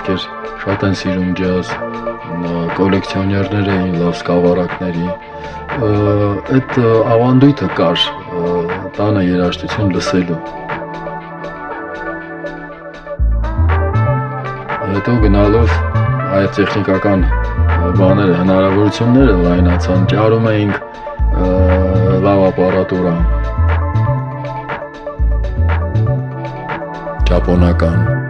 մարդիկ, ովքեր շատ են սիրում ջազ, կոլեկցիոներներ էին լավ սկավառակների։ Այդ ավանդույթը կար տանը երաժշտություն լսելու։ Հետո գնալով այդ տեխնիկական բաները, հնարավորությունները լայնացան, ճարում էինք լավ ապարատուրա։ Ճապոնական